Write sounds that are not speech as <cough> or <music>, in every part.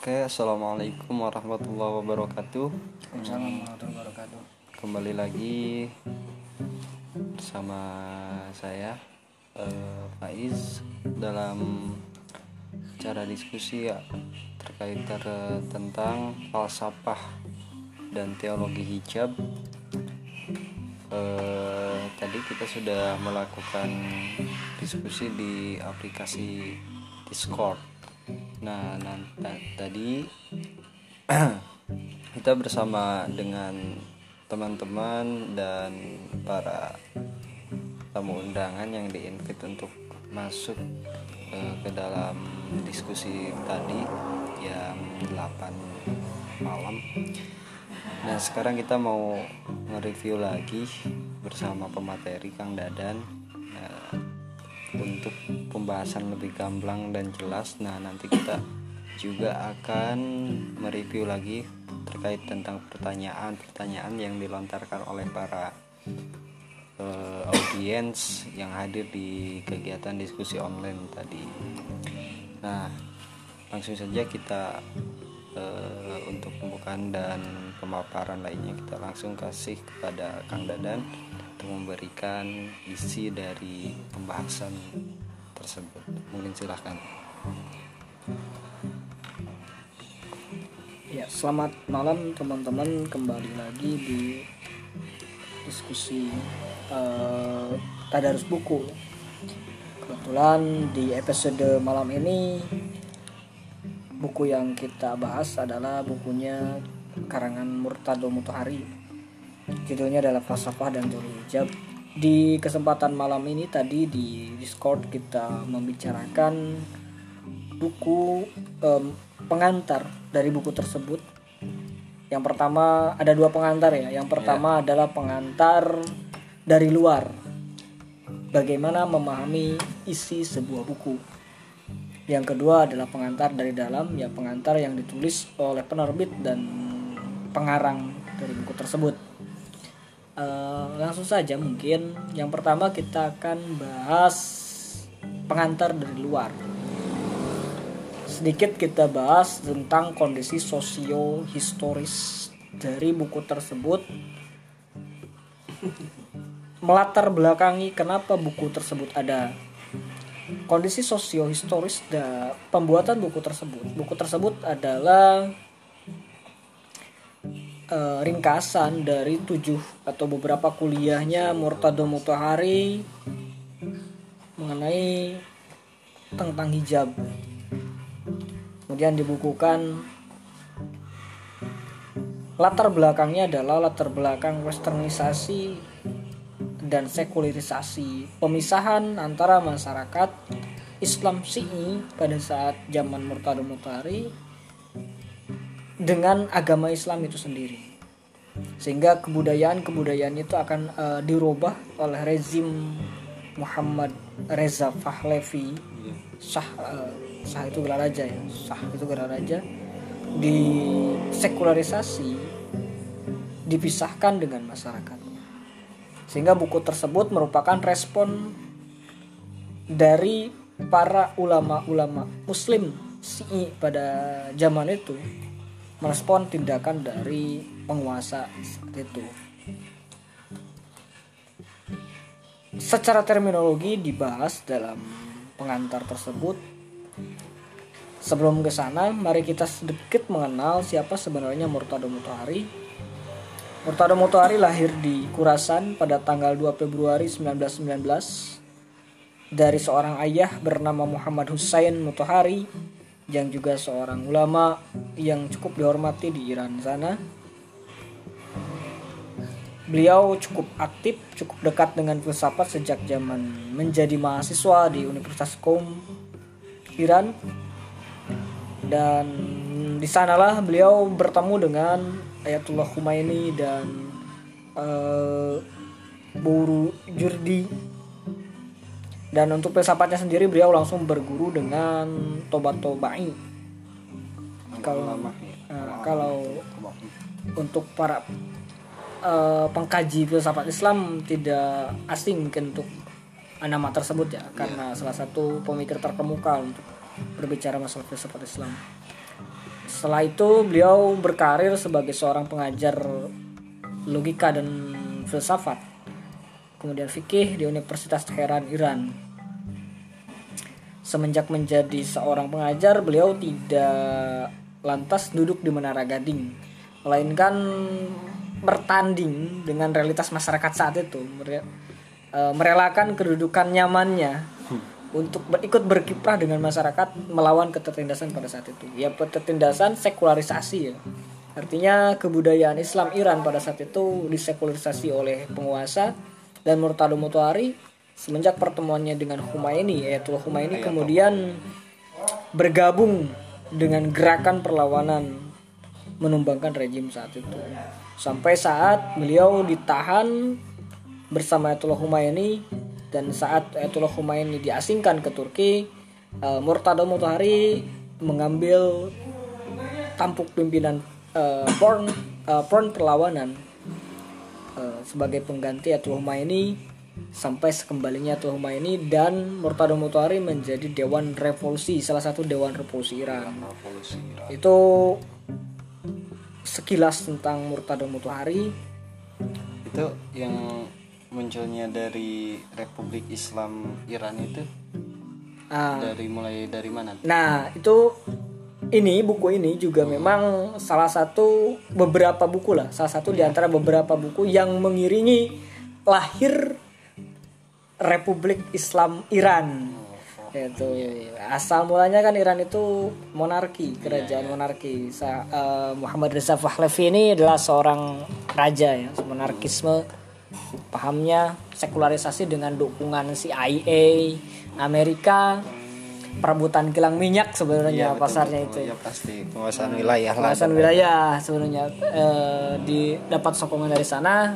Oke, assalamualaikum warahmatullahi wabarakatuh. Waalaikumsalam warahmatullahi wabarakatuh. Kembali lagi bersama saya eh, Faiz dalam cara diskusi ya terkait ter- tentang falsafah dan teologi hijab. Eh, tadi kita sudah melakukan diskusi di aplikasi Discord. Nah, nan- ta- tadi <clears throat> kita bersama dengan teman-teman dan para tamu undangan yang diinvite untuk masuk eh, ke dalam diskusi tadi yang 8 malam. Nah, sekarang kita mau nge-review lagi bersama pemateri Kang Dadan untuk pembahasan lebih gamblang dan jelas. Nah, nanti kita juga akan mereview lagi terkait tentang pertanyaan-pertanyaan yang dilontarkan oleh para eh, audiens yang hadir di kegiatan diskusi online tadi. Nah, langsung saja kita eh, untuk pembukaan dan pemaparan lainnya kita langsung kasih kepada Kang Dadan untuk memberikan isi dari pembahasan tersebut. Mungkin silahkan. Ya, selamat malam teman-teman. Kembali lagi di diskusi eh, tadarus buku. Kebetulan di episode malam ini buku yang kita bahas adalah bukunya karangan Murtado Mutahari. Judulnya adalah Falsafah dan Teori Hijab. Di kesempatan malam ini tadi di Discord kita membicarakan buku em, pengantar dari buku tersebut. Yang pertama ada dua pengantar ya. Yang pertama adalah pengantar dari luar. Bagaimana memahami isi sebuah buku. Yang kedua adalah pengantar dari dalam, ya pengantar yang ditulis oleh penerbit dan pengarang dari buku tersebut. Eh, langsung saja mungkin. Yang pertama kita akan bahas pengantar dari luar. Sedikit kita bahas tentang kondisi sosio historis dari buku tersebut. Melatar belakangi kenapa buku tersebut ada. Kondisi sosio historis da pembuatan buku tersebut. Buku tersebut adalah eh, ringkasan dari tujuh atau beberapa kuliahnya Murtado Mutahari mengenai tentang hijab. Kemudian dibukukan latar belakangnya adalah latar belakang westernisasi dan sekularisasi pemisahan antara masyarakat Islam Syi'i pada saat zaman Murtado Mutahari dengan agama Islam itu sendiri. Sehingga kebudayaan-kebudayaan itu akan eh, dirubah oleh rezim Muhammad Reza Pahlavi Shah eh, Shah itu gelar raja ya. Shah itu gelar raja di sekularisasi dipisahkan dengan masyarakat. Sehingga buku tersebut merupakan respon dari para ulama-ulama muslim Syi'i pada zaman itu merespon tindakan dari penguasa saat itu. Secara terminologi dibahas dalam pengantar tersebut. Sebelum ke sana, mari kita sedikit mengenal siapa sebenarnya Murtado Mutahari. Murtado Mutahari lahir di Kurasan pada tanggal 2 Februari 1919 dari seorang ayah bernama Muhammad Hussein Mutahari yang juga seorang ulama yang cukup dihormati di Iran sana. Beliau cukup aktif, cukup dekat dengan filsafat sejak zaman menjadi mahasiswa di Universitas Qom Iran dan di sanalah beliau bertemu dengan Ayatullah Khomeini dan uh, Buru Jurdi dan untuk filsafatnya sendiri beliau langsung berguru dengan Tobat Tobai kalau uh, kalau untuk para uh, pengkaji filsafat Islam tidak asing mungkin untuk nama tersebut ya karena salah satu pemikir terkemuka untuk berbicara masalah filsafat Islam. setelah itu beliau berkarir sebagai seorang pengajar logika dan filsafat kemudian fikih di Universitas Teheran Iran. Semenjak menjadi seorang pengajar beliau tidak lantas duduk di Menara Gading melainkan bertanding dengan realitas masyarakat saat itu eh, merelakan kedudukan nyamannya untuk ikut berkiprah dengan masyarakat melawan ketertindasan pada saat itu. Ya ketertindasan sekularisasi ya. Artinya kebudayaan Islam Iran pada saat itu disekularisasi oleh penguasa dan Murtado Mutahari semenjak pertemuannya dengan Humaini Ayatullah Humaini kemudian bergabung dengan gerakan perlawanan menumbangkan rejim saat itu. Sampai saat beliau ditahan bersama Ayatullah Humaini dan saat Ayatullah Humaini diasingkan ke Turki eh, Murtado Mutahari mengambil tampuk pimpinan eh, Front eh, Front perlawanan eh, sebagai pengganti Ayatullah Humaini sampai sekembalinya Ayatullah Humaini dan Murtado Mutahari menjadi Dewan Revolusi salah satu Dewan Revolusi Iran. Revolusi itu sekilas tentang Murtado itu yang munculnya dari Republik Islam Iran itu? Ah, dari mulai dari mana? Nah itu ini buku ini juga memang salah satu beberapa buku lah. Salah satu di antara beberapa buku yang mengiringi lahir Republik Islam Iran. Itu asal mulanya kan Iran itu monarki kerajaan monarki. Sa- eh, Muhammad Reza Pahlavi ini adalah seorang raja ya monarkisme. Pahamnya sekularisasi dengan dukungan CIA Amerika perebutan kilang minyak sebenarnya pasarnya itu ya. Pasti. Penguasaan wilayah lah kawasan wilayah sebenarnya. Eh, di dapat sokongan dari sana.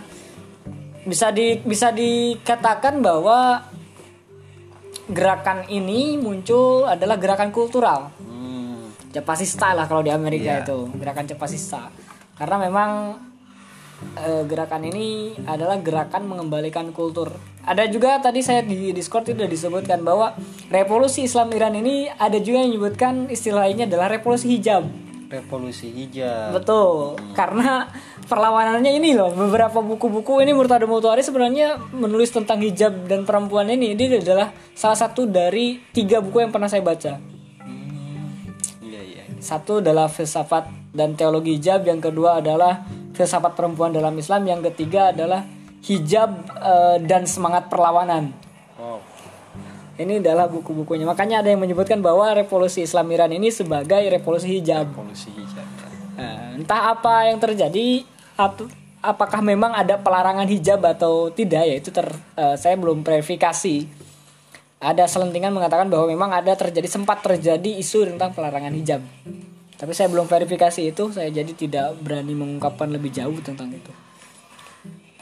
Bisa di bisa dikatakan bahwa gerakan ini muncul adalah gerakan kultural. Hmm, Japasista lah kalau di Amerika itu gerakan Japasista karena memang eh, gerakan ini adalah gerakan mengembalikan kultur ada juga tadi saya di Discord itu sudah disebutkan bahwa revolusi Islam Iran ini ada juga yang menyebutkan istilah lainnya adalah revolusi hijab revolusi hijab Betul, karena perlawanannya ini loh beberapa buku-buku ini Murtado Mutahari sebenarnya menulis tentang hijab dan perempuan ini. Ini adalah salah satu dari tiga buku yang pernah saya baca. Satu adalah filsafat dan teologi hijab, yang kedua adalah filsafat perempuan dalam Islam, yang ketiga adalah hijab eh, dan semangat perlawanan. wow Ini adalah buku-bukunya. Makanya ada yang menyebutkan bahwa revolusi Islam Iran ini sebagai revolusi hijab. revolusi hijab Nah, entah apa yang terjadi atau apakah memang ada pelarangan hijab atau tidak ya itu ter eh, saya belum verifikasi. Ada selentingan mengatakan bahwa memang ada terjadi sempat terjadi isu tentang pelarangan hijab. Tapi saya belum verifikasi itu, saya jadi tidak berani mengungkapkan lebih jauh tentang itu.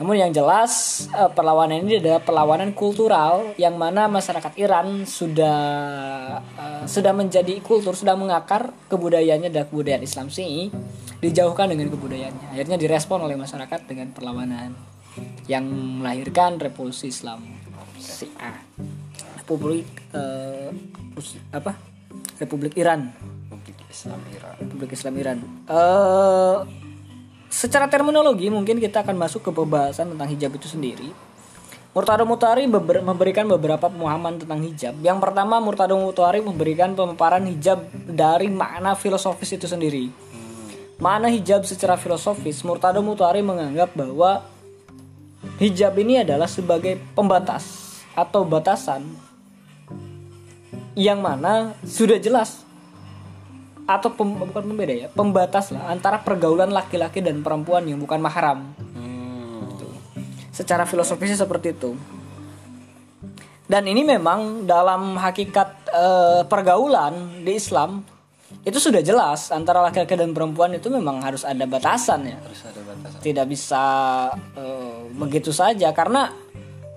Namun yang jelas eh, perlawanan ini adalah perlawanan kultural yang mana masyarakat Iran sudah eh, sudah menjadi kultur, sudah mengakar kebudayaannya dan kebudayaan Islam Syi'i dijauhkan dengan kebudayaannya. Akhirnya direspon oleh masyarakat dengan perlawanan yang melahirkan revolusi Islam Syiah. Republik eh, Rus- apa? Republik Iran. Republik Islam Iran Republik Islam Iran. Eh secara terminologi mungkin kita akan masuk ke pembahasan tentang hijab itu sendiri. Murtado beber- memberikan beberapa pemahaman tentang hijab. Yang pertama Murtado Mutahari memberikan pemaparan hijab dari makna filosofis itu sendiri. Makna hijab secara filosofis, Murtado Mutahari menganggap bahwa hijab ini adalah sebagai pembatas atau batasan yang mana sudah jelas atau pem- bukan pembeda ya pembatas lah antara pergaulan laki-laki dan perempuan yang bukan mahram. Hmm. secara filosofisnya seperti itu. Dan ini memang dalam hakikat eh, pergaulan di Islam itu sudah jelas antara laki-laki dan perempuan itu memang harus ada batasan ya. Harus ada batasan. Tidak bisa eh, begitu saja karena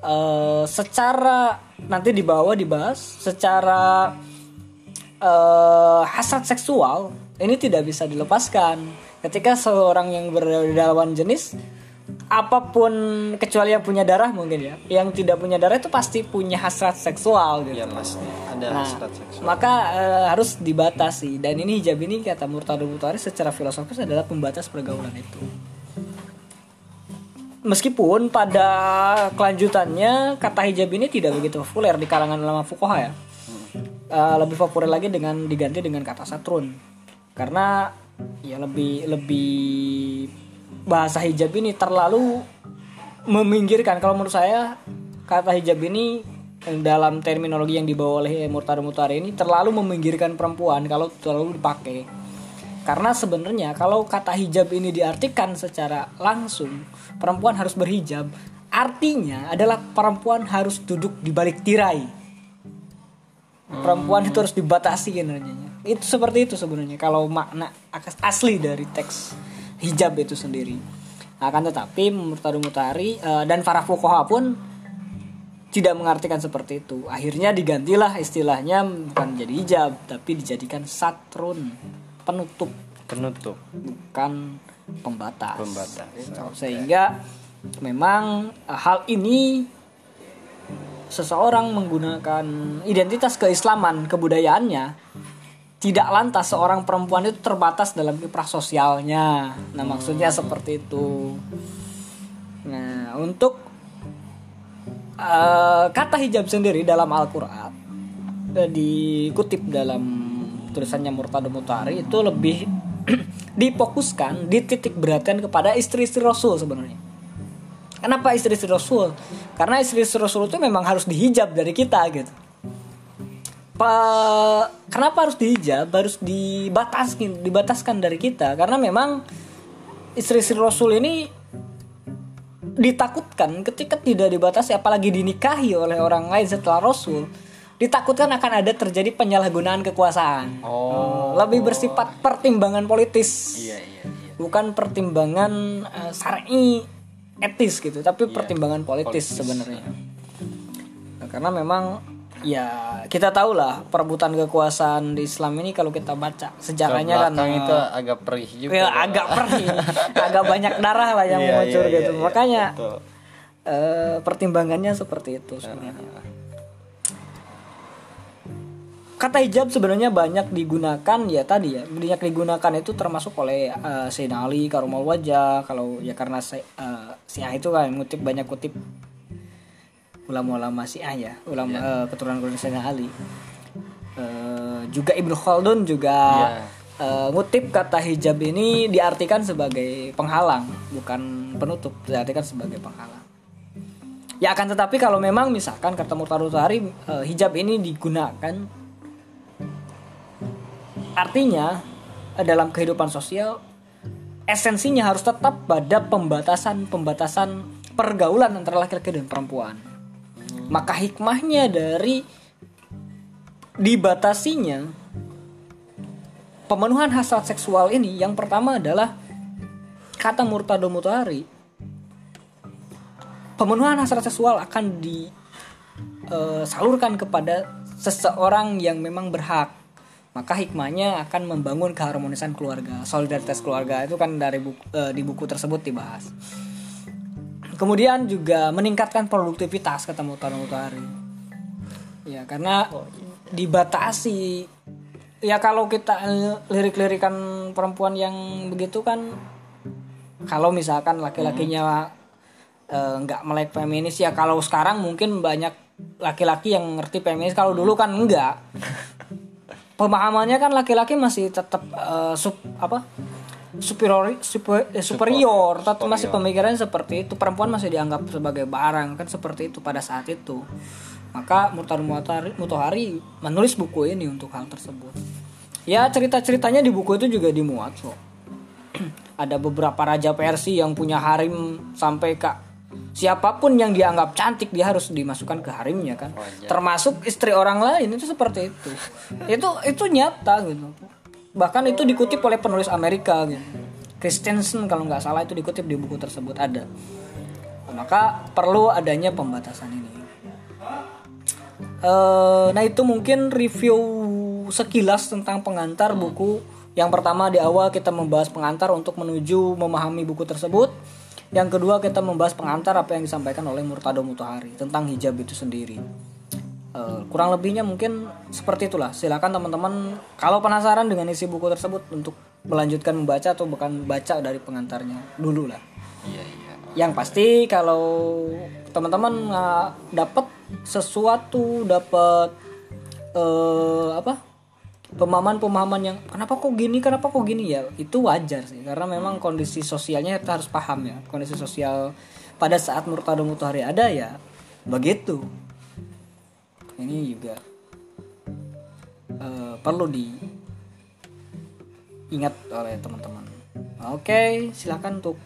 eh, secara nanti di bawah dibahas. Secara eh, hasrat seksual ini tidak bisa dilepaskan. Ketika seorang yang berlawan jenis apa pun kecuali yang punya darah mungkin ya yang tidak punya darah itu pasti punya hasrat seksual gitu. Ya pasti. Ada Nah, hasrat seksual. maka eh, harus dibatasi. Dan ini hijab ini kata Murtado Mutari secara filosofis adalah pembatas pergaulan itu meskipun pada kelanjutannya kata hijab ini tidak begitu populer di kalangan ulama fuqaha ya. Eh, lebih populer lagi dengan diganti dengan kata satrun. Karena ya lebih lebih bahasa hijab ini terlalu meminggirkan. Kalau menurut saya kata hijab ini dalam terminologi yang dibawa oleh Murtado Mutari ini terlalu meminggirkan perempuan kalau terlalu dipakai karena sebenarnya kalau kata hijab ini diartikan secara langsung perempuan harus berhijab artinya adalah perempuan harus duduk di balik tirai. Perempuan itu harus dibatasi kinerjanya itu seperti itu sebenarnya kalau makna as- asli dari teks hijab itu sendiri. Akan tetapi Murtado Mutari eh, dan para fuqaha pun tidak mengartikan seperti itu. Akhirnya digantilah istilahnya bukan menjadi hijab tapi dijadikan satrun penutup penutup bukan pembatas. Pembatas. Sehingga memang eh, hal ini seseorang menggunakan identitas keislaman kebudayaannya tidak lantas seorang perempuan itu terbatas dalam kiprah sosialnya. Nah, maksudnya seperti itu. Nah, untuk eh, kata hijab sendiri dalam Al-Qur'an eh, dikutip dalam tulisannya Murtado Mutari itu lebih <clears throat> difokuskan di titik berhatian kepada istri-istri Rasul sebenarnya. Kenapa istri-istri Rasul? Karena istri-istri Rasul itu memang harus dihijab dari kita gitu. Pa- kenapa harus dihijab? Harus dibataskan, dibataskan dari kita karena memang istri-istri Rasul ini ditakutkan ketika tidak dibatasi apalagi dinikahi oleh orang lain setelah Rasul ditakutkan akan ada terjadi penyalahgunaan kekuasaan. oh. Lebih bersifat pertimbangan politis. Iya iya iya. Bukan pertimbangan eh, syar'i etis gitu tapi pertimbangan politis, sebenarnya. Nah, karena memang ya kita tahu lah perebutan kekuasaan di Islam ini kalau kita baca sejarahnya kan eh, itu agak perih juga ya, agak perih. <laughs> Agak banyak darah lah yang Iya, mengucur iya, gitu. iya, iya, makanya betul. eh, pertimbangannya seperti itu sebenarnya kata hijab sebenarnya banyak digunakan ya tadi ya banyak digunakan itu termasuk oleh uh, Sayyidina Ali Karumal Wajah kalau ya karena uh, Syiah itu kan ngutip banyak kutip ulama-ulama Syiah ya ulama eh, keturunan keturunan Sayyidina Ali. Eh, juga Ibnu Khaldun juga eh, ngutip kata hijab ini diartikan sebagai penghalang bukan penutup diartikan sebagai penghalang. Ya akan tetapi kalau memang misalkan kata Murtado Tari eh, hijab ini digunakan artinya eh, dalam kehidupan sosial esensinya harus tetap pada pembatasan pembatasan pergaulan antara laki-laki dan perempuan. Maka hikmahnya dari dibatasinya pemenuhan hasrat seksual ini yang pertama adalah kata Murtado Mutahari pemenuhan hasrat seksual akan disalurkan kepada seseorang yang memang berhak maka hikmahnya akan membangun keharmonisan keluarga. Solidaritas keluarga itu kan dari buku, eh, di buku tersebut dibahas. Kemudian juga meningkatkan produktivitas kata Murtado Mutahari ya karena dibatasi. Ya kalau kita lirik-lirikan perempuan yang begitu kan kalau misalkan laki-lakinya eh, nggak melek feminis ya kalau sekarang mungkin banyak laki-laki yang ngerti feminis. Kalau dulu kan enggak pemahamannya kan laki-laki masih tetap eh, sub apa? Superior super, eh, superior. Tetap masih pemikirannya seperti itu. Perempuan masih dianggap sebagai barang. Kan seperti itu pada saat itu. Maka Murtado Mutahari, Mutahari menulis buku ini untuk hal tersebut. Ya cerita-ceritanya di buku itu juga dimuat kok. <clears throat> Ada beberapa raja Persia yang punya harim sampai kak siapa pun yang dianggap cantik dia harus dimasukkan ke harimnya kan? Termasuk istri orang lain itu seperti itu. Itu itu nyata gitu. Bahkan itu dikutip oleh penulis Amerika gitu. Christensen kalau nggak salah itu dikutip di buku tersebut ada. Maka perlu adanya pembatasan ini. Eh, nah itu mungkin review sekilas tentang pengantar buku. Yang pertama di awal kita membahas pengantar untuk menuju memahami buku tersebut yang kedua kita membahas pengantar apa yang disampaikan oleh Murtado Mutahari tentang hijab itu sendiri. Eh, kurang lebihnya mungkin seperti itulah. Silakan teman-teman kalau penasaran dengan isi buku tersebut untuk melanjutkan membaca atau bukan baca dari pengantarnya dulu lah. Iya iya. Yang pasti kalau teman-teman dapat sesuatu dapat eh, apa pemahaman-pemahaman yang kenapa kok gini? Kenapa kok gini? Ya itu wajar sih. Karena memang kondisi sosialnya kita harus paham ya. Kondisi sosial pada saat Murtado Mutahari ada ya begitu. Ini juga eh, perlu diingat oleh teman-teman. Oke silakan untuk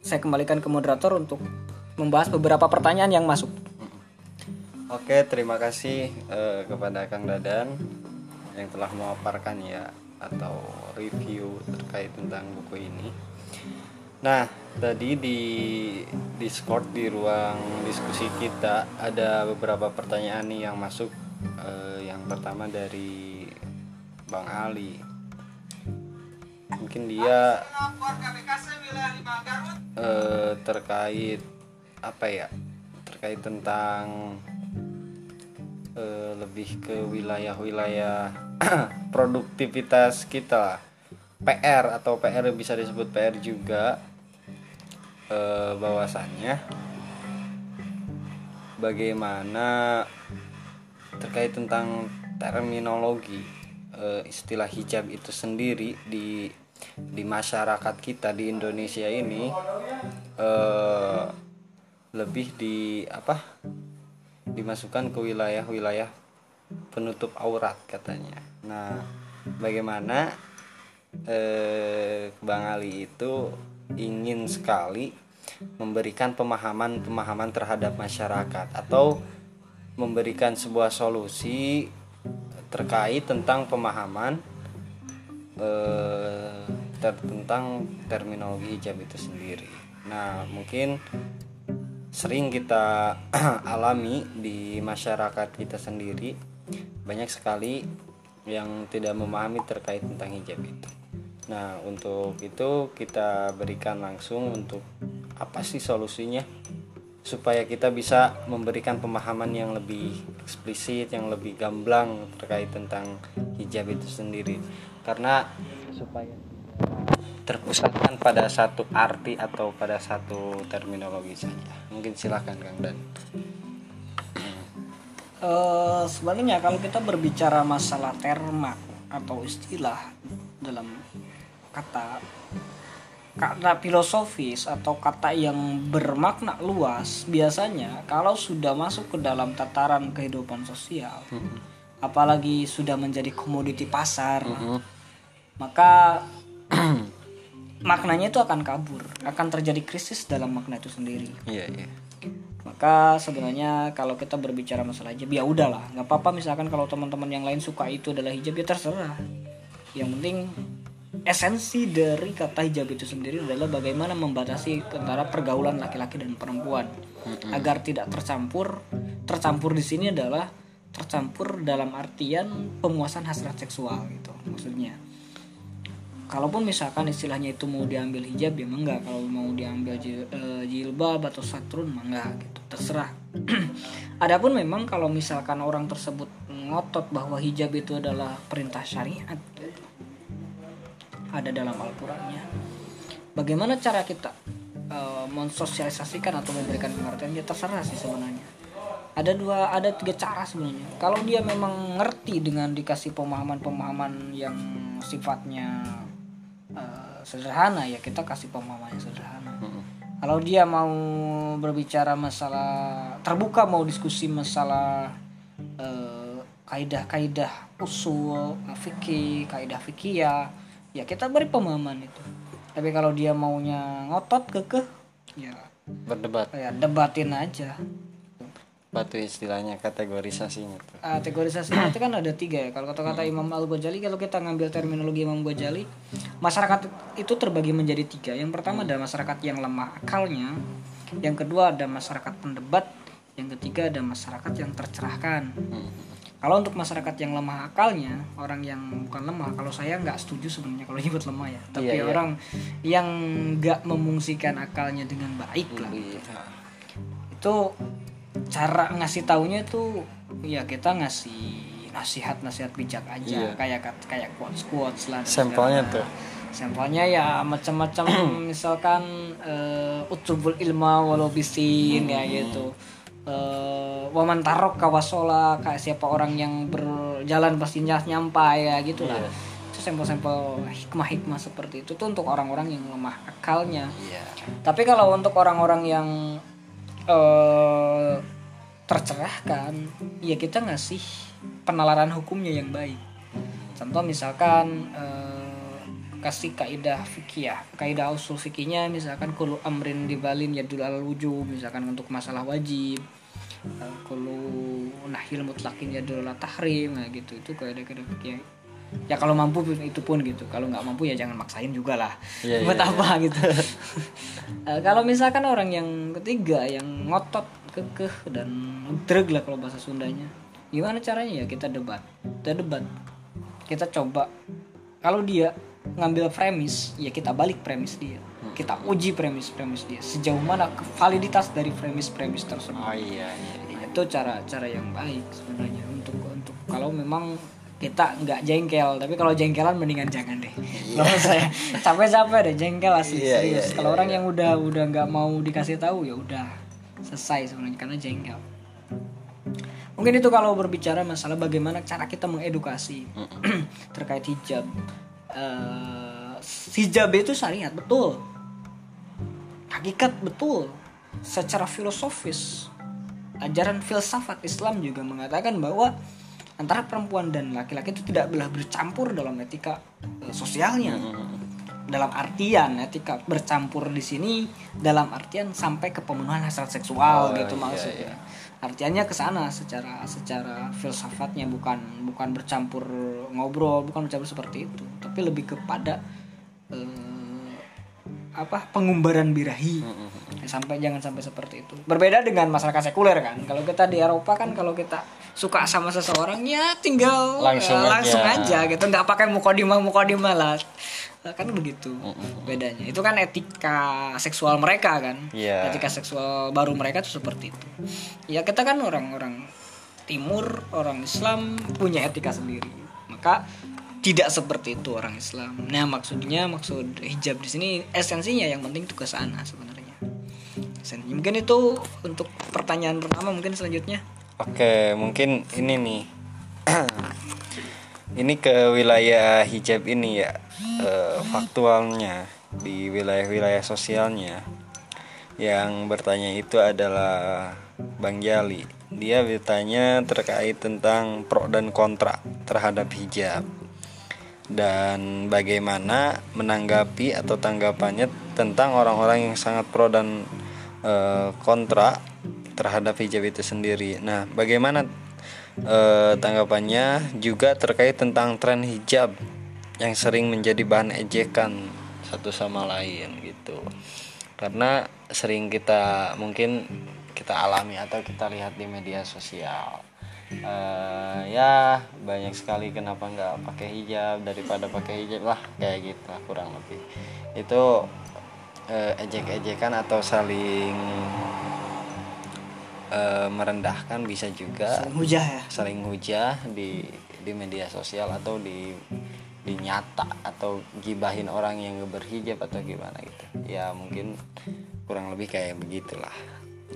saya kembalikan ke moderator untuk membahas beberapa pertanyaan yang masuk. Oke, terima kasih eh, kepada Kang Dadan yang telah memaparkan ya atau review terkait tentang buku ini. Nah, tadi di Discord di ruang diskusi kita ada beberapa pertanyaan nih yang masuk. Eh, yang pertama dari Bang Ali. Mungkin dia eh, terkait apa ya? Terkait tentang eh, lebih ke wilayah-wilayah <clears throat> produktivitas kita. PR atau PR bisa disebut PR juga eh, bahwasannya bagaimana terkait tentang terminologi eh, istilah hijab itu sendiri di di masyarakat kita di Indonesia ini eh, lebih di apa dimasukkan ke wilayah-wilayah penutup aurat katanya. Nah, bagaimana eh, Bang Ali itu ingin sekali memberikan pemahaman-pemahaman terhadap masyarakat atau memberikan sebuah solusi terkait tentang pemahaman eh, tentang terminologi hijab itu sendiri. Nah, mungkin sering kita <clears throat> alami di masyarakat kita sendiri banyak sekali yang tidak memahami terkait tentang hijab itu. Nah, untuk itu kita berikan langsung untuk apa sih solusinya supaya kita bisa memberikan pemahaman yang lebih eksplisit, yang lebih gamblang terkait tentang hijab itu sendiri. Karena supaya terpusatkan pada satu arti atau pada satu terminologi saja. Mungkin silakan Kang Dan. Eh, sebenarnya kalau kita berbicara masalah terma atau istilah dalam kata kata filosofis atau kata yang bermakna luas biasanya kalau sudah masuk ke dalam tataran kehidupan sosial apalagi sudah menjadi komoditi pasar maka <coughs> maknanya itu akan kabur akan terjadi krisis dalam makna itu sendiri. Iya, iya. maka sebenarnya kalau kita berbicara masalah hijab ya udahlah nggak apa-apa. Misalkan kalau teman-teman yang lain suka itu adalah hijab ya terserah. Yang penting esensi dari kata hijab itu sendiri adalah bagaimana membatasi antara pergaulan laki-laki dan perempuan. Agar tidak tercampur tercampur di sini adalah tercampur dalam artian pemuasan hasrat seksual gitu maksudnya kalaupun misalkan istilahnya itu mau diambil hijab ya enggak kalau mau diambil eh, jilbab atau satrun enggak gitu. Terserah. <clears throat> Adapun memang kalau misalkan orang tersebut ngotot bahwa hijab itu adalah perintah syariat ada dalam Al-Qur'annya. Bagaimana cara kita eh, mensosialisasikan atau memberikan pengertian? Ya terserah sih sebenarnya. Ada dua ada tiga cara sebenarnya. Kalau dia memang ngerti dengan dikasih pemahaman-pemahaman yang sifatnya eh, sederhana ya kita kasih pemahaman yang sederhana kalau dia mau berbicara masalah terbuka mau diskusi masalah eh, kaidah-kaidah usul fikih kaidah fikih ya kita beri pemahaman itu. Tapi kalau dia maunya ngotot kekeh ya Berdebat. ya debatin aja Batu istilahnya kategorisasinya tuh. kategorisasinya itu kan ada tiga ya. Kalau kata-kata Imam Al Ghazali kalau kita ngambil terminologi Imam Ghazali masyarakat itu terbagi menjadi tiga. Yang pertama ada masyarakat yang lemah akalnya. Yang kedua ada masyarakat pendebat. Yang ketiga ada masyarakat yang tercerahkan. Kalau untuk masyarakat yang lemah akalnya orang yang bukan lemah kalau saya nggak setuju sebenarnya kalau nyebut lemah ya. Tapi Iya, iya. orang yang nggak memungsikan akalnya dengan baik lah. Iya. itu cara ngasih taunya tuh ya kita ngasih nasihat-nasihat bijak aja Iya. kayak kayak quotes quotes lah Sampelnya tuh. sampelnya ya macam-macam <clears throat> misalkan uh, utubul ilma walau bisin ya gitu Eh, waman tarok kawasola kayak siapa orang yang berjalan pasti ny- nyampai ya gitu lah Iya. itu sampel-sampel hikmah-hikmah seperti itu tuh untuk orang-orang yang lemah akalnya Iya. tapi kalau untuk orang-orang yang eh tercerahkan, ya kita ngasih penalaran hukumnya yang baik. Contoh misalkan eh, kasih kaidah fikih ya, kaidah usul fikihnya misalkan kulu amrin dibalin yadul al wujub, misalkan untuk masalah wajib. Eh, Kulu nahil mutlakin yadul ala tahrim, nah gitu itu kaidah-kaidah fikih ya kalau mampu itu pun gitu kalau nggak mampu ya jangan maksain juga lah Iya, buat iya, apa gitu <laughs> Eh, kalau misalkan orang yang ketiga yang ngotot kekeh dan dreg lah kalau bahasa Sundanya. Gimana caranya ya kita debat? Kita debat. Kita coba. Kalau dia ngambil premis ya kita balik premis dia. Kita uji premis-premis dia. Sejauh mana validitas dari premis-premis tersebut. Oh iya, iya. itu cara cara yang baik sebenarnya untuk untuk kalau memang kita nggak jengkel. Tapi kalau jengkelan mendingan jangan deh. Kalau saya capek-capek deh jengkel asli Iya, serius. iya, kalau iya, orang yang udah udah nggak mau dikasih tahu ya udah selesai sebenarnya karena jengkel. Mungkin itu kalau berbicara masalah bagaimana cara kita mengedukasi <clears throat> terkait hijab. Eh, hijab itu syariat betul. Hakikat betul. Secara filosofis ajaran filsafat Islam juga mengatakan bahwa antara perempuan dan laki-laki itu tidak boleh bercampur dalam etika eh, sosialnya dalam artian etika bercampur di sini dalam artian sampai ke pemenuhan hasrat seksual Oh, gitu iya, maksudnya. artiannya ke sana secara secara filsafatnya bukan bukan bercampur ngobrol bukan bercampur seperti itu tapi lebih kepada eh, apa pengumbaran birahi sampai jangan sampai seperti itu. Berbeda dengan masyarakat sekuler kan? Kalau kita di Eropa kan kalau kita suka sama seseorang ya tinggal Langsung eh, langsung aja. aja gitu. Nggak pakai mukodimah mukodimah lah kan begitu bedanya. Itu kan etika seksual mereka kan? Iya. etika seksual baru mereka tuh seperti itu. Ya kita kan orang-orang timur orang Islam punya etika sendiri. Maka tidak seperti itu orang Islam. Nah maksudnya maksud hijab di sini esensinya yang penting ke sana sebenarnya Esensinya. mungkin itu untuk pertanyaan pertama mungkin selanjutnya Oke, mungkin ini nih. <clears throat> ini ke wilayah hijab ini ya. eh, faktualnya di wilayah-wilayah sosialnya. Yang bertanya itu adalah Bang Jali. Dia bertanya terkait tentang pro dan kontra terhadap hijab. Dan bagaimana menanggapi atau tanggapannya tentang orang-orang yang sangat pro dan eh, kontra terhadap hijab itu sendiri. Nah, bagaimana eh, tanggapannya juga terkait tentang tren hijab yang sering menjadi bahan ejekan satu sama lain gitu. Karena sering kita mungkin kita alami atau kita lihat di media sosial. Eh, ya banyak sekali kenapa nggak pakai hijab daripada pakai hijab lah kayak gitu kurang lebih itu eh, ejek-ejekan atau saling eh, merendahkan bisa juga. Saling hujah ya? Saling hujah di di media sosial atau di di nyata atau gibahin orang yang berhijab atau gimana gitu. Ya mungkin kurang lebih kayak begitulah.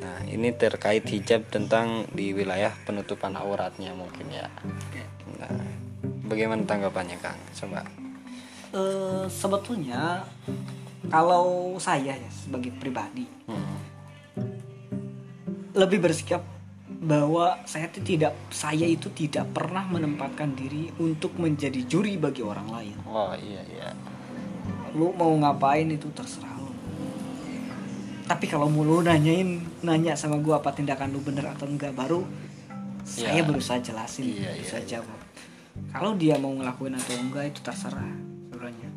Nah ini terkait hijab tentang di wilayah penutupan auratnya mungkin ya. Nah bagaimana tanggapannya kang? Coba. Eh, sebetulnya kalau saya ya sebagai pribadi Hmm. lebih bersikap bahwa saya itu tidak saya itu tidak pernah menempatkan diri untuk menjadi juri bagi orang lain. oh iya iya Lu mau ngapain itu terserah lu. Tapi kalau mau lu nanyain nanya sama gua apa tindakan lu bener atau enggak baru saya Ya. berusaha jelasin, Iya, berusaha iya, jawab. Kalau dia mau ngelakuin atau enggak itu terserah sebenarnya.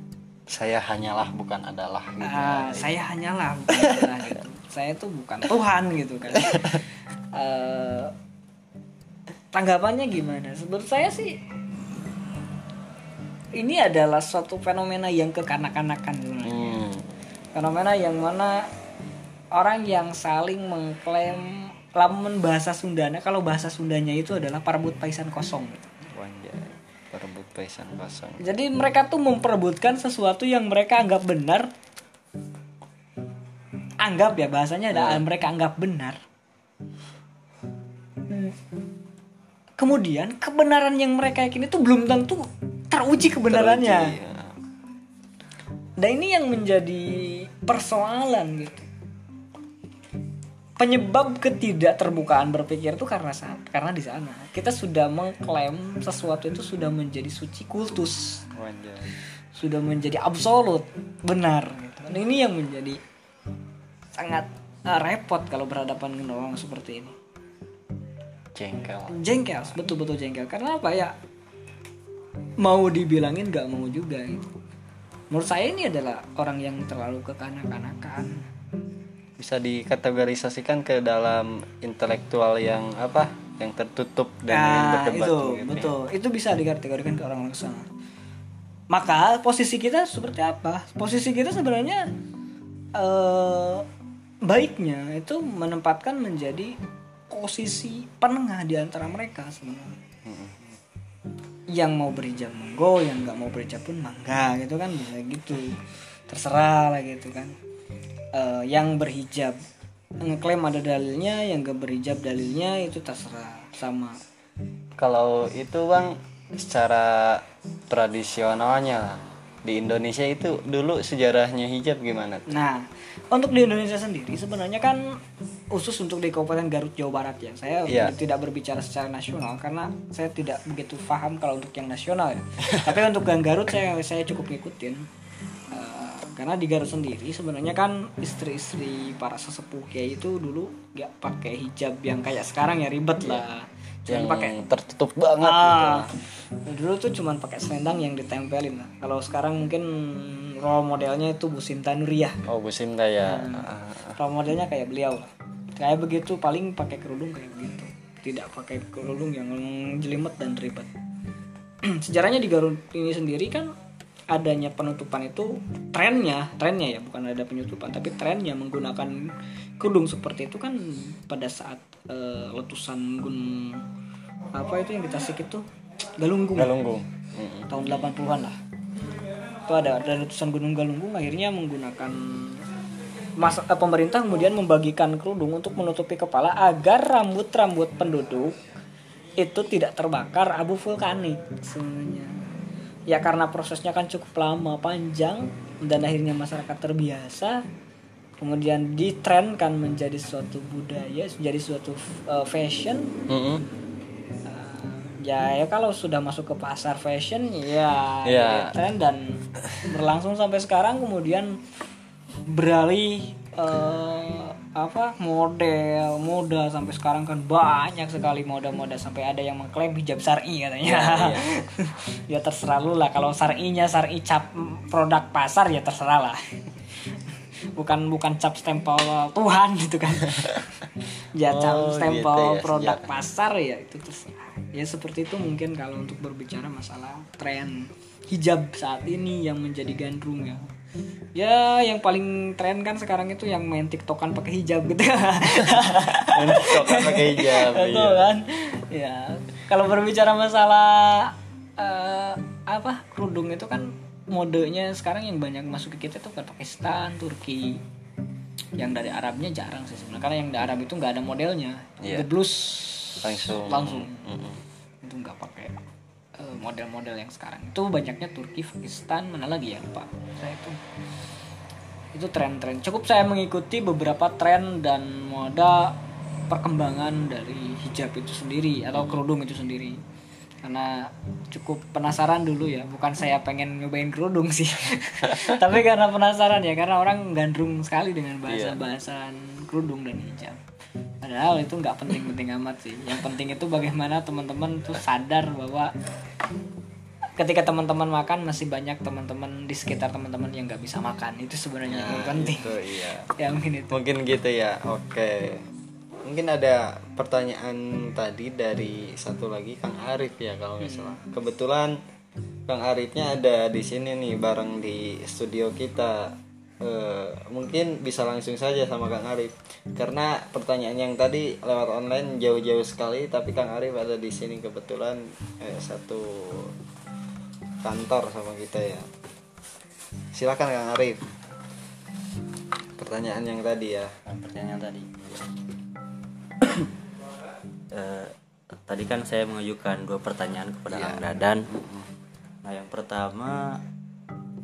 Saya hanyalah bukan adalah gitu. Ah, saya hanyalah <laughs> bukan Allah, gitu. Saya tuh bukan Tuhan gitu kan. <laughs> Eh, tanggapannya gimana menurut saya sih ini adalah suatu fenomena yang kekanak-kanakan sebenarnya Hmm. fenomena yang mana orang yang saling mengklaim lamun bahasa Sundanya kalau bahasa Sundanya itu adalah perebut paisan kosong Wanjay. Perebut paisan kosong. jadi mereka tuh memperebutkan sesuatu yang mereka anggap benar anggap ya bahasanya ada mereka anggap benar Hmm. kemudian kebenaran yang mereka yakini itu belum tentu teruji kebenarannya Teruji, ya. Nah ini yang menjadi persoalan gitu. Penyebab ketidakterbukaan berpikir itu karena saat karena di sana kita sudah mengklaim sesuatu itu sudah menjadi suci kultus, sudah menjadi absolut benar. Gitu. Dan ini yang menjadi sangat eh, repot kalau berhadapan dengan orang seperti ini. Jengkel. Jengkel, betul-betul jengkel. Karena apa ya? Mau dibilangin nggak mau juga gitu. Menurut saya ini adalah orang yang terlalu kekanak-kanakan. Bisa dikategorisasikan ke dalam intelektual yang apa? Yang tertutup dan yang Nah, berdebat itu gitu ya. betul. Itu bisa dikategorikan ke orang-orang sana. Maka posisi kita seperti apa? Posisi kita sebenarnya eh baiknya itu menempatkan menjadi posisi penengah di antara mereka sebenarnya. Mm-mm. Yang mau berhijab monggo, yang nggak mau berhijab pun mangga gitu kan bisa gitu. Terserah lah gitu kan. Eh, yang berhijab ngeklaim ada dalilnya, yang gak berhijab dalilnya itu terserah sama Kalau itu bang secara tradisionalnya lah, di Indonesia itu dulu sejarahnya hijab gimana? tuh? Nah, untuk di Indonesia sendiri sebenarnya kan khusus untuk di Kabupaten Garut Jawa Barat ya. Saya Iya. tidak berbicara secara nasional karena saya tidak begitu paham kalau untuk yang nasional ya. Tapi untuk yang Garut saya saya cukup ngikutin. Karena di Garut sendiri sebenarnya kan istri-istri para sesepuh kiai itu dulu nggak pakai hijab yang kayak sekarang ya ribet lah. yang Cuma pakai tertutup banget gitu. Ah, dulu tuh cuman pakai selendang yang ditempelin lah. Kalau sekarang mungkin role modelnya itu Bu Sinta Nuriyah. Oh Bu Sinta ya. Hmm. Ah, Role modelnya kayak beliau lah. Kayak begitu paling pakai kerudung kayak begitu. Tidak pakai kerudung yang jelimet dan ribet. <clears throat> Sejarahnya di Garut ini sendiri kan adanya penutupan itu trennya, trennya ya bukan ada penutupan tapi trennya menggunakan kerudung seperti itu kan pada saat eh, letusan gunung apa itu yang di Tasik itu? Galunggung. Galunggung. Tahun 80-an lah. Itu ada ada letusan gunung Galunggung akhirnya menggunakan mas eh, pemerintah kemudian membagikan kerudung untuk menutupi kepala agar rambut-rambut penduduk itu tidak terbakar abu vulkanik. Sebenarnya ya karena prosesnya kan cukup lama panjang dan akhirnya masyarakat terbiasa kemudian ditrenkan menjadi suatu budaya menjadi suatu eh, fashion Mm-mm. ya ya kalau sudah masuk ke pasar fashion ya jadi tren dan berlangsung sampai sekarang kemudian beralih eh, apa model moda sampai sekarang kan banyak sekali moda-moda sampai ada yang mengklaim hijab syar'i katanya. <laughs> Ya terserah lu lah kalau syar'inya syar'i cap produk pasar ya terserah lah. Bukan bukan cap stempel Tuhan gitu kan. <laughs> Ya cap Oh, stempel gitu ya, produk sejarah. pasar ya itu terserah. Ya seperti itu mungkin kalau untuk berbicara masalah tren hijab saat ini yang menjadi gandrung ya ya yang paling tren kan sekarang itu yang main tiktokan pakai hijab gitu <laughs> Untuk kan pakai hijab. Betul iya. kan ya kalau berbicara masalah eh, apa kerudung itu kan modenya sekarang yang banyak masuk ke kita tuh kan Pakistan Turki yang dari Arabnya jarang sih sebenarnya karena yang dari Arab itu nggak ada modelnya Iya. geblus Langsung. langsung Mm-mm. itu nggak pakai model-model yang sekarang. Itu banyaknya Turki Pakistan mana lagi ya? Lupa. Saya itu. Itu tren-tren. Cukup saya mengikuti beberapa tren dan moda perkembangan dari hijab itu sendiri atau kerudung itu sendiri. Karena cukup penasaran dulu ya. Bukan saya pengen nyobain kerudung sih. <laughs> Tapi karena penasaran ya. Karena orang gandrung sekali dengan bahasa bahasan kerudung dan hijab padahal itu nggak penting-penting amat sih. Yang penting itu bagaimana teman-teman tuh sadar bahwa ketika teman-teman makan masih banyak teman-teman di sekitar teman-teman yang nggak bisa makan. Itu sebenarnya yang Nah, penting. itu iya. <laughs> ya mungkin itu. Mungkin gitu ya. Oke. mungkin ada pertanyaan tadi dari satu lagi Kang Arif ya kalau nggak salah. Kebetulan Kang Arifnya ada di sini nih bareng di studio kita Eh, mungkin bisa langsung saja sama Kang Arif. Karena pertanyaan yang tadi lewat online jauh-jauh sekali tapi Kang Arif ada di sini kebetulan eh, satu kantor sama kita ya. Silakan Kang Arif. Pertanyaan yang tadi ya. Pertanyaan tadi. <coughs> Eh, tadi kan saya mengajukan dua pertanyaan kepada Kang Dadan. Nah yang pertama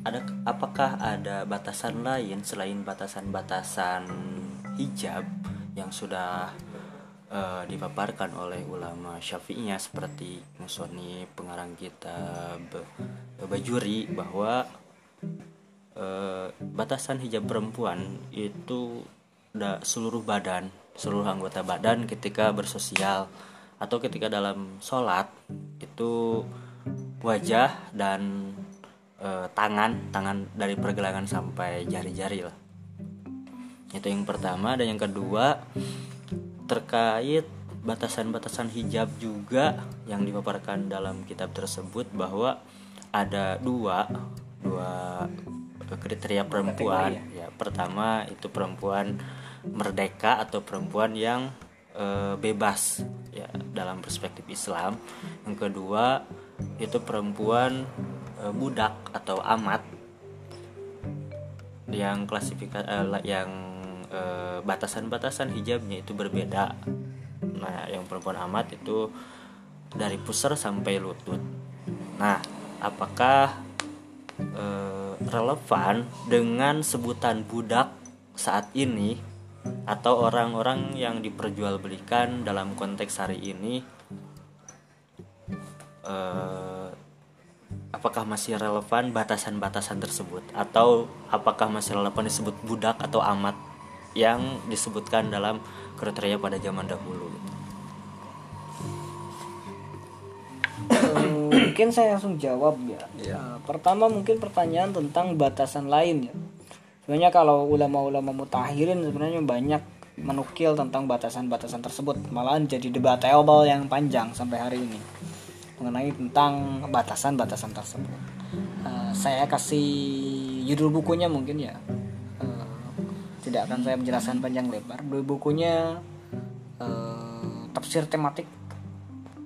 ada apakah ada batasan lain selain batasan-batasan hijab yang sudah eh, dipaparkan oleh ulama syafi'iyah seperti Musoni pengarang kitab Bajuri bahwa eh, batasan hijab perempuan itu da, seluruh badan seluruh anggota badan ketika bersosial atau ketika dalam sholat itu wajah dan eh, tangan tangan dari pergelangan sampai jari-jari lah. Itu yang pertama dan yang kedua terkait batasan-batasan hijab juga yang dipaparkan dalam kitab tersebut bahwa ada dua dua kriteria perempuan. ya pertama itu perempuan merdeka atau perempuan yang eh, bebas ya dalam perspektif Islam. Yang kedua itu perempuan budak atau amat yang klasifikasi yang eh, batasan-batasan hijabnya itu berbeda. Nah yang perempuan amat itu dari pusar sampai lutut. Nah apakah eh, relevan dengan sebutan budak saat ini atau orang-orang yang diperjualbelikan dalam konteks hari ini? Eh, apakah masih relevan batasan-batasan tersebut? Atau apakah masih relevan disebut budak atau amat yang disebutkan dalam kriteria pada zaman dahulu? Mungkin saya langsung jawab ya. Eh, pertama mungkin pertanyaan tentang batasan lain ya. Sebenarnya kalau ulama-ulama mutahirin sebenarnya banyak menukil tentang batasan-batasan tersebut, malahan jadi debatable yang panjang sampai hari ini mengenai tentang batasan-batasan tersebut. Eh, saya kasih judul bukunya mungkin ya. Eh, tidak akan saya menjelaskan panjang lebar. Judul bukunya eh, tafsir tematik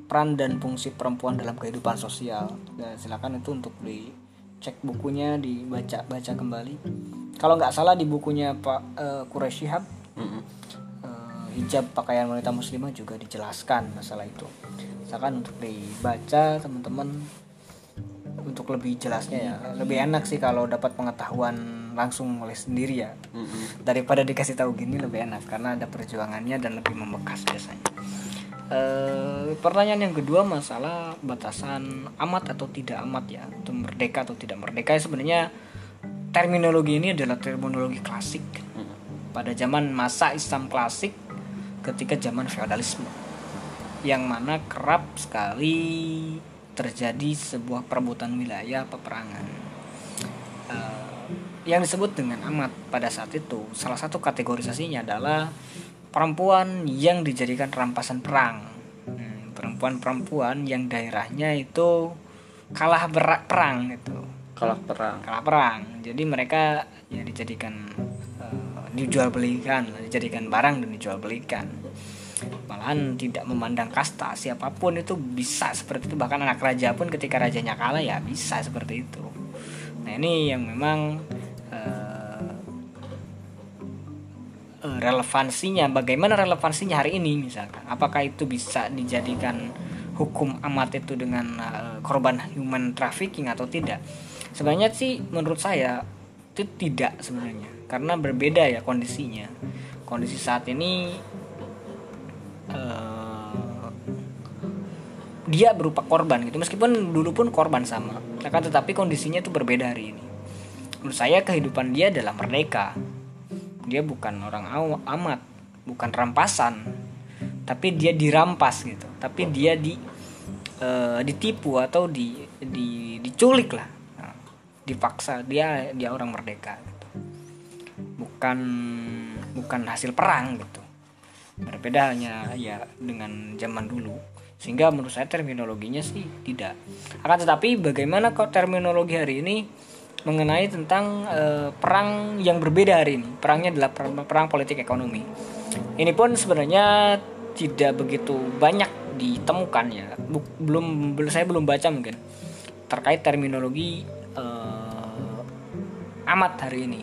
peran dan fungsi perempuan dalam kehidupan sosial. Dan silakan itu untuk dicek bukunya, dibaca baca kembali. Kalau nggak salah di bukunya Pak uh, Quraish Shihab, eh, hijab pakaian wanita muslimah juga dijelaskan masalah itu. Silakan untuk dibaca teman-teman untuk lebih jelasnya ya. Lebih enak sih kalau dapat pengetahuan langsung oleh sendiri ya. Daripada dikasih tahu gini lebih enak karena ada perjuangannya dan lebih membekas biasanya. Eh, pertanyaan yang kedua masalah batasan amat atau tidak amat ya atau merdeka atau tidak merdeka ya sebenarnya terminologi ini adalah terminologi klasik pada zaman masa Islam klasik ketika zaman feodalisme yang mana kerap sekali terjadi sebuah perebutan wilayah peperangan. Eh, yang disebut dengan amat pada saat itu salah satu kategorisasinya adalah perempuan yang dijadikan rampasan perang. Hmm, perempuan-perempuan yang daerahnya itu kalah berak perang gitu kalah perang. Kalah perang. Jadi mereka ya dijadikan eh, dijual belikan dijadikan barang dan dijual belikan malahan tidak memandang kasta siapa pun itu bisa seperti itu. Bahkan anak raja pun ketika rajanya kalah ya bisa seperti itu. Nah ini yang memang eh, eh, relevansinya bagaimana relevansinya hari ini misalkan? Apakah itu bisa dijadikan hukum amat itu dengan eh, korban human trafficking atau tidak? Sebenarnya sih menurut saya itu tidak sebenarnya karena berbeda ya kondisinya. Kondisi saat ini eh, dia berupa korban gitu. Meskipun dulu pun korban sama akan tetapi kondisinya itu berbeda hari ini. Menurut saya kehidupan dia adalah merdeka. Dia bukan orang amat bukan rampasan tapi dia dirampas gitu. Tapi dia di eh, ditipu atau di, di diculik lah. Nah, dipaksa dia dia orang merdeka gitu. bukan bukan hasil perang gitu berbeda hanya ya dengan zaman dulu. Sehingga menurut saya terminologinya sih tidak. Akan tetapi bagaimana kok terminologi hari ini mengenai tentang eh, perang yang berbeda hari ini? Perangnya adalah perang, perang politik ekonomi. Ini pun sebenarnya tidak begitu banyak ditemukan ya. Belum saya belum baca mungkin terkait terminologi eh, amat hari ini.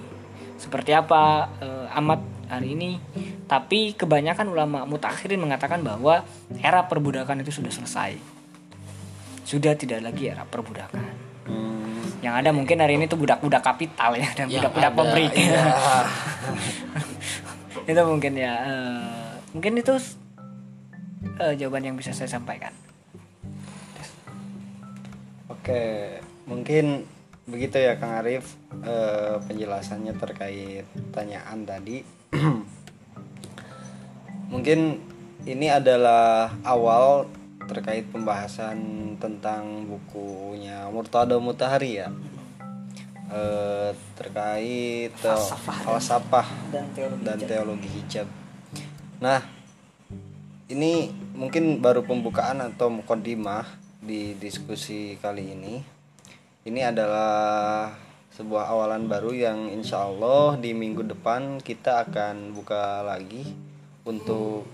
Seperti apa eh, amat hari ini tapi kebanyakan ulama mutakhirin mengatakan bahwa era perbudakan itu sudah selesai. Sudah tidak lagi era perbudakan. Hmm, yang ada mungkin hari ini tuh budak-budak kapital ya dan Yang budak-budak pabrik iya. <laughs> itu mungkin ya eh, mungkin itu eh, jawaban yang bisa saya sampaikan. Oke, mungkin begitu ya Kang Arif. Eh, penjelasannya terkait pertanyaan tadi. <clears throat> mungkin ini adalah awal terkait pembahasan tentang bukunya Murtado Mutahari ya. Eh, terkait Falsafah dan- falsafah dan teologi dan hijab. teologi hijab. Nah, ini mungkin baru pembukaan atau mukodimah di diskusi kali ini. Ini adalah sebuah awalan baru yang insya Allah di minggu depan kita akan buka lagi untuk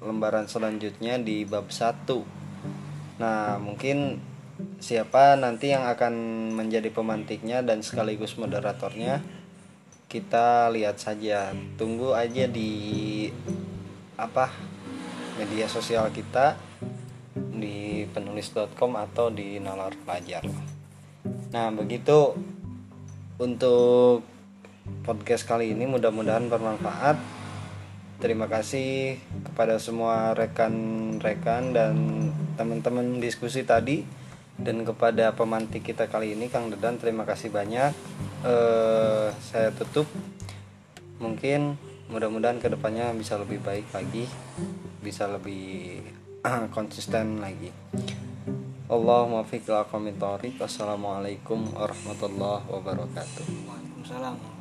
lembaran selanjutnya di bab 1 Nah mungkin siapa nanti yang akan menjadi pemantiknya dan sekaligus moderatornya kita lihat saja. Tunggu aja di apa media sosial kita di penulis.com atau di nalar pelajar. Nah begitu untuk podcast kali ini. Mudah-mudahan bermanfaat terima kasih kepada semua rekan-rekan dan teman-teman diskusi tadi dan kepada pemantik kita kali ini Kang Dedan terima kasih banyak. Eh saya tutup. Mungkin mudah-mudahan ke depannya bisa lebih baik lagi bisa lebih <clears throat> konsisten lagi. Allahumma fiqh Assalamualaikum warahmatullahi wabarakatuh. Waalaikumsalam